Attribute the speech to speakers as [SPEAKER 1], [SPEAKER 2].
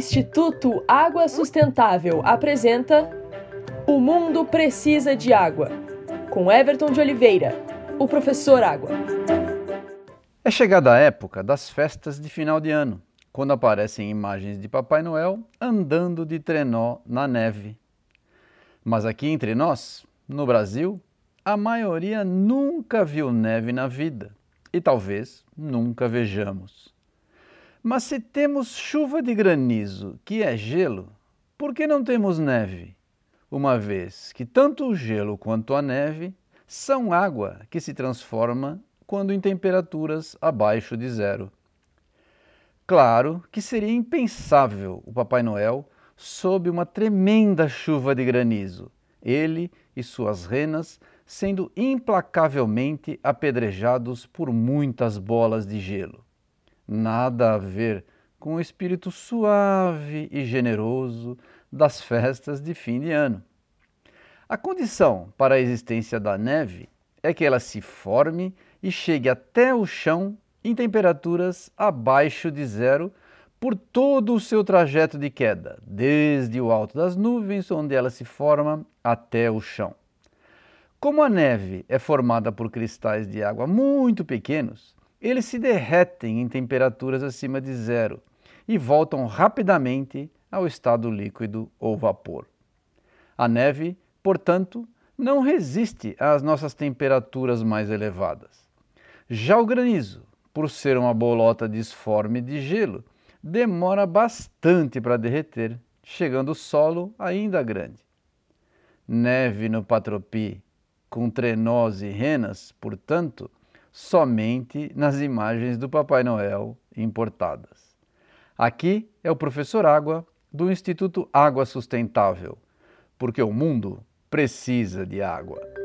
[SPEAKER 1] Instituto Água Sustentável apresenta O Mundo Precisa de Água, com Everton de Oliveira, o professor Água.
[SPEAKER 2] É chegada a época das festas de final de ano, quando aparecem imagens de Papai Noel andando de trenó na neve. Mas aqui entre nós, no Brasil, a maioria nunca viu neve na vida e talvez nunca vejamos. Mas se temos chuva de granizo, que é gelo, por que não temos neve? Uma vez que tanto o gelo quanto a neve são água que se transforma quando em temperaturas abaixo de zero. Claro que seria impensável o Papai Noel sob uma tremenda chuva de granizo, ele e suas renas sendo implacavelmente apedrejados por muitas bolas de gelo nada a ver com o espírito suave e generoso das festas de fim de ano. A condição para a existência da neve é que ela se forme e chegue até o chão em temperaturas abaixo de zero por todo o seu trajeto de queda, desde o alto das nuvens, onde ela se forma, até o chão. Como a neve é formada por cristais de água muito pequenos, eles se derretem em temperaturas acima de zero e voltam rapidamente ao estado líquido ou vapor. A neve, portanto, não resiste às nossas temperaturas mais elevadas. Já o granizo, por ser uma bolota disforme de gelo, demora bastante para derreter, chegando o solo ainda grande. Neve no Patropi, com trenós e renas, portanto, somente nas imagens do Papai Noel importadas. Aqui é o professor Água do Instituto Água Sustentável, porque o mundo precisa de água.